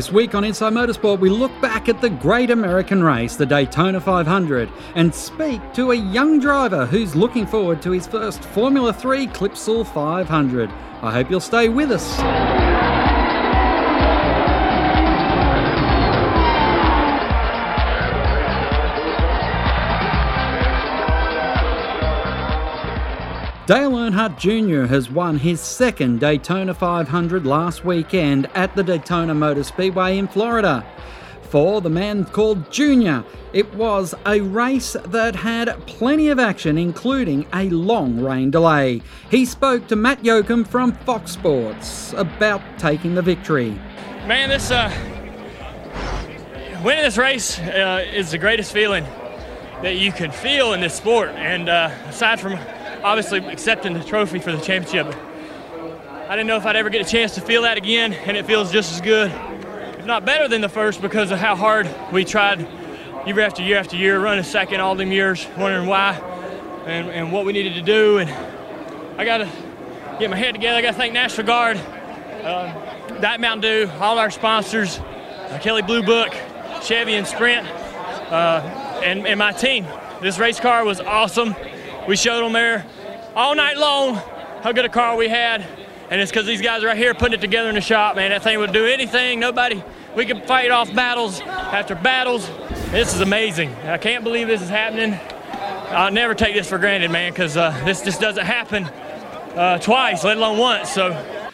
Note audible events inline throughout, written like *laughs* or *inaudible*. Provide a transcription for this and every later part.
This week on Inside Motorsport, we look back at the great American race, the Daytona 500, and speak to a young driver who's looking forward to his first Formula 3 Clipsal 500. I hope you'll stay with us. Dale Earnhardt Jr. has won his second Daytona 500 last weekend at the Daytona Motor Speedway in Florida. For the man called Junior, it was a race that had plenty of action, including a long rain delay. He spoke to Matt Yocum from Fox Sports about taking the victory. Man, this uh, winning this race uh, is the greatest feeling that you can feel in this sport. And uh, aside from obviously accepting the trophy for the championship. I didn't know if I'd ever get a chance to feel that again, and it feels just as good, if not better than the first, because of how hard we tried year after year after year, running second all them years, wondering why and, and what we needed to do. And I got to get my head together. I got to thank National Guard, uh, Mountain Dew, all our sponsors, uh, Kelley Blue Book, Chevy and Sprint, uh, and, and my team. This race car was awesome. We showed them there all night long how good a car we had. And it's because these guys right here putting it together in the shop, man. That thing would do anything. Nobody, we could fight off battles after battles. This is amazing. I can't believe this is happening. I'll never take this for granted, man, because uh, this just doesn't happen uh, twice, let alone once. So,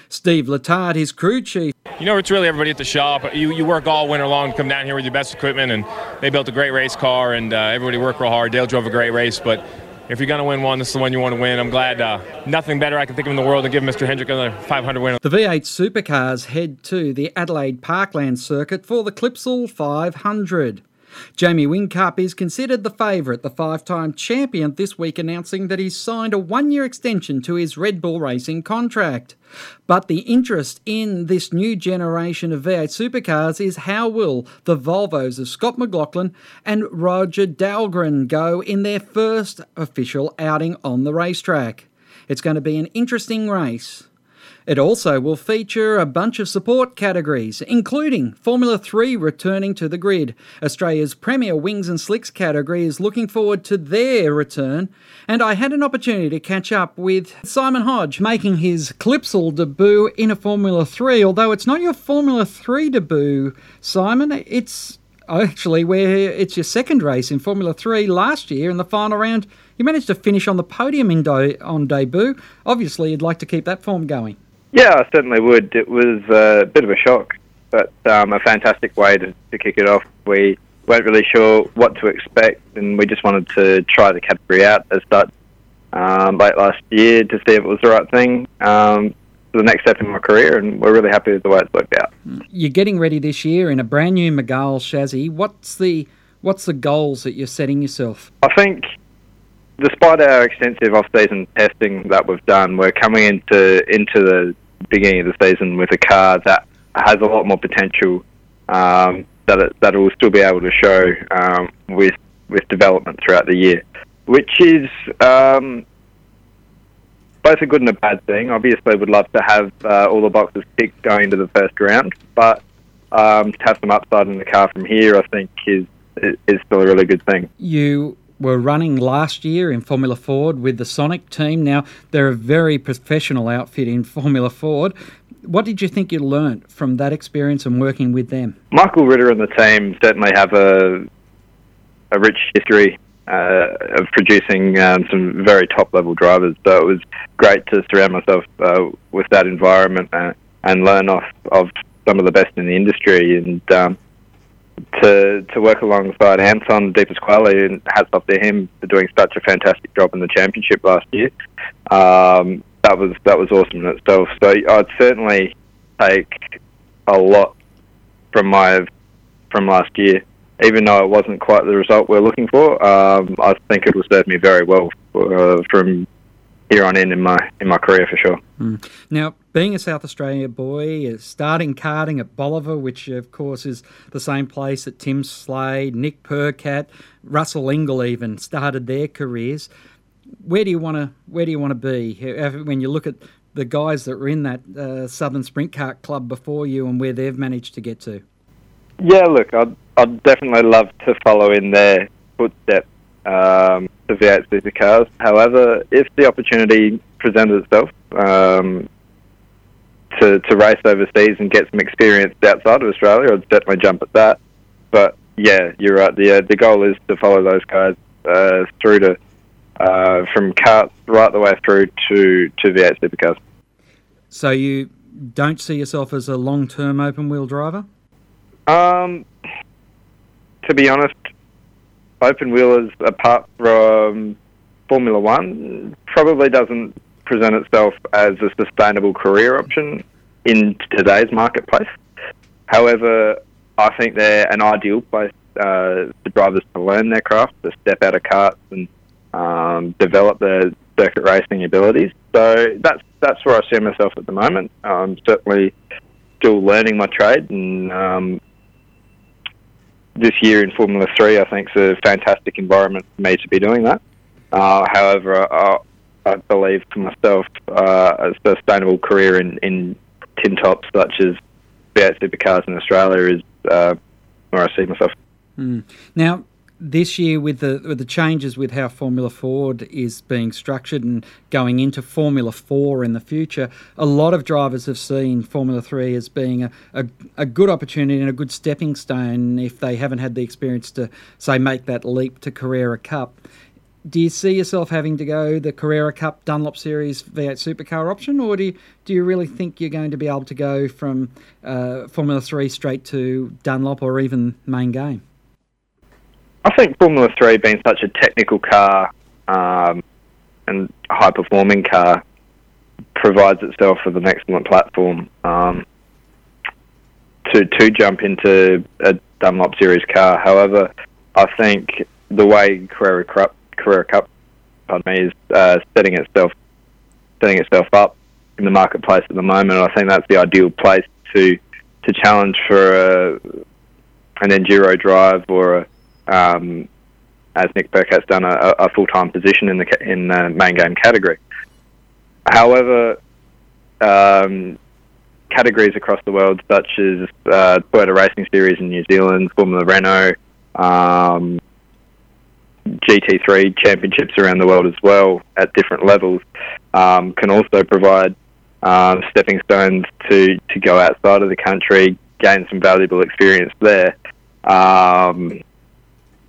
Steve Letarte, his crew chief. You know, it's really everybody at the shop. You, you work all winter long to come down here with your best equipment, and they built a great race car, and uh, everybody worked real hard. Dale drove a great race, but if you're going to win one, this is the one you want to win. I'm glad uh, nothing better I can think of in the world than give Mr. Hendrick another 500 win. The V8 supercars head to the Adelaide Parkland circuit for the Clipsal 500. Jamie Whincup is considered the favourite, the five time champion, this week announcing that he's signed a one year extension to his Red Bull Racing contract. But the interest in this new generation of V8 supercars is how will the Volvos of Scott McLaughlin and Roger Dahlgren go in their first official outing on the racetrack. It's going to be an interesting race. It also will feature a bunch of support categories, including Formula 3 returning to the grid. Australia's premier wings and slicks category is looking forward to their return, and I had an opportunity to catch up with Simon Hodge making his Clipsal debut in a Formula 3, although it's not your Formula 3 debut, Simon, it's actually where it's your second race in Formula 3 last year in the final round. You managed to finish on the podium in on debut. Obviously, you'd like to keep that form going. Yeah, I certainly would. It was a bit of a shock, but um, a fantastic way to, to kick it off. We weren't really sure what to expect, and we just wanted to try the category out as such um, late last year to see if it was the right thing um, for the next step in my career, and we're really happy with the way it's worked out. You're getting ready this year in a brand new Mygale chassis. What's the what's the goals that you're setting yourself? I think despite our extensive off-season testing that we've done, we're coming into into the beginning of the season with a car that has a lot more potential um, that it, that it will still be able to show um, with with development throughout the year, which is um, both a good and a bad thing. Obviously, would love to have uh, all the boxes ticked going into the first round, but um, to have some upside in the car from here, I think is is still a really good thing. You were running last year in Formula Ford with the Sonic team. Now, they're a very professional outfit in Formula Ford. What did you think you learnt from that experience and working with them? Michael Ritter and the team certainly have a, a rich history uh, of producing um, some very top level drivers. So it was great to surround myself uh, with that environment and, and learn off of some of the best in the industry. And um, to to work alongside Anton De Pasquale, and hats off to him for doing such a fantastic job in the championship last year. Um, that was that was awesome in itself. So I'd certainly take a lot from my from last year, even though it wasn't quite the result we're looking for. Um, I think it will serve me very well for, uh, from here on in in my in my career for sure. Mm. Now, being a South Australia boy, starting karting at Bolivar, which of course is the same place that Tim Slade, Nick Percat, Russell Ingall even started their careers. Where do you want to Where do you want to be when you look at the guys that were in that uh, Southern Sprint Kart Club before you and where they've managed to get to? Yeah, look, I'd, I'd definitely love to follow in their footsteps um, to V8 supercars. However, if the opportunity presents itself um, to, to race overseas and get some experience outside of Australia, I'd certainly jump at that. But yeah, you're right. The uh, the goal is to follow those guys uh, through to uh, from karts right the way through to to V8 supercars. So you don't see yourself as a long term open wheel driver? Um, to be honest, open wheelers apart from Formula One probably doesn't present itself as a sustainable career option in today's marketplace. However, I think they're an ideal place uh, for drivers to learn their craft, to step out of karts and um, develop their circuit racing abilities. So that's that's where I see myself at the moment. I'm certainly still learning my trade, and um, this year in Formula Three, I think is a fantastic environment for me to be doing that. Uh, however, I, I, believe for myself uh, a sustainable career in, in tin tops such as V8 supercars in Australia is uh, where I see myself. Mm. Now, this year with the with the changes with how Formula Ford is being structured and going into Formula Four in the future, a lot of drivers have seen Formula Three as being a, a, a, good opportunity and a good stepping stone if they haven't had the experience to say make that leap to Carrera Cup. Do you see yourself having to go the Carrera Cup Dunlop Series V8 Supercar option, or do you, do you really think you're going to be able to go from uh, Formula Three straight to Dunlop or even main game? I think Formula Three, being such a technical car um, and high performing car, provides itself with an excellent platform um, to to jump into a Dunlop Series car. However, I think the way Carrera Cup, Carrera Cup, pardon me, is uh, setting itself setting itself up in the marketplace at the moment. I think that's the ideal place to to challenge for a, an enduro drive or a um, as Nick Percat's done a, a full time position in the in the main game category. However, um, categories across the world, such as uh, Toyota Racing Series in New Zealand, Formula Renault, um, GT3 championships around the world as well at different levels, um, can also provide um, stepping stones to, to go outside of the country, gain some valuable experience there. Um,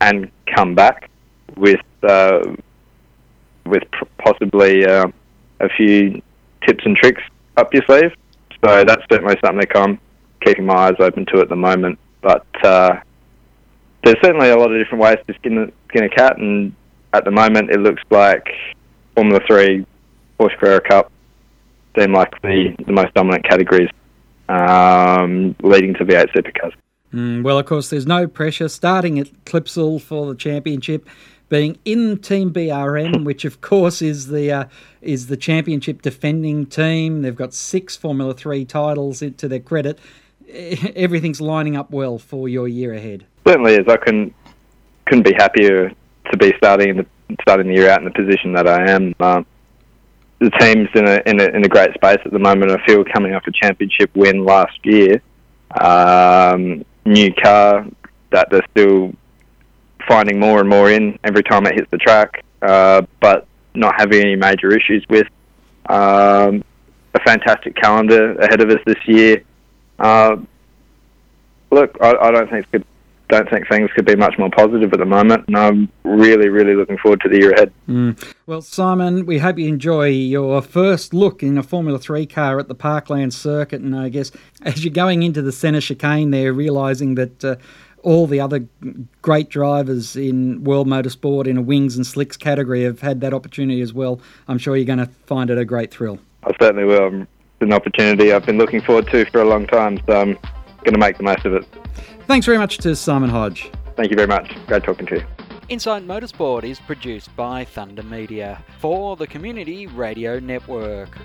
and come back with uh, with possibly uh, a few tips and tricks up your sleeve. So that's certainly something that I'm keeping my eyes open to at the moment. But uh, there's certainly a lot of different ways to skin a, skin a cat, and at the moment it looks like Formula Three, Porsche Carrera Cup seem like the, the most dominant categories, um, leading to V8 supercars. Mm, well, of course, there's no pressure starting at Clipsal for the championship, being in Team BRM, *laughs* which of course is the uh, is the championship defending team. They've got six Formula Three titles to their credit. Everything's lining up well for your year ahead. Certainly is. I couldn't couldn't be happier to be starting the starting the year out in the position that I am. Um, the team's in a, in a in a great space at the moment. I feel coming off a championship win last year. Um, new car that they're still finding more and more in every time it hits the track, uh, but not having any major issues with. Um, a fantastic calendar ahead of us this year. Uh, look, I, I, don't think could, don't think things could be much more positive at the moment, and I'm really, really looking forward to the year ahead. Mm. Well, Simon, we hope you enjoy your first look in a Formula Three car at the Parkland Circuit, and I guess as you're going into the centre chicane there, realising that. Uh, all the other great drivers in world motorsport in a wings and slicks category have had that opportunity as well. I'm sure you're going to find it a great thrill. I certainly will. It's an opportunity I've been looking forward to for a long time, so I'm going to make the most of it. Thanks very much to Simon Hodge. Thank you very much. Great talking to you. Inside Motorsport is produced by Thunder Media for the Community Radio Network.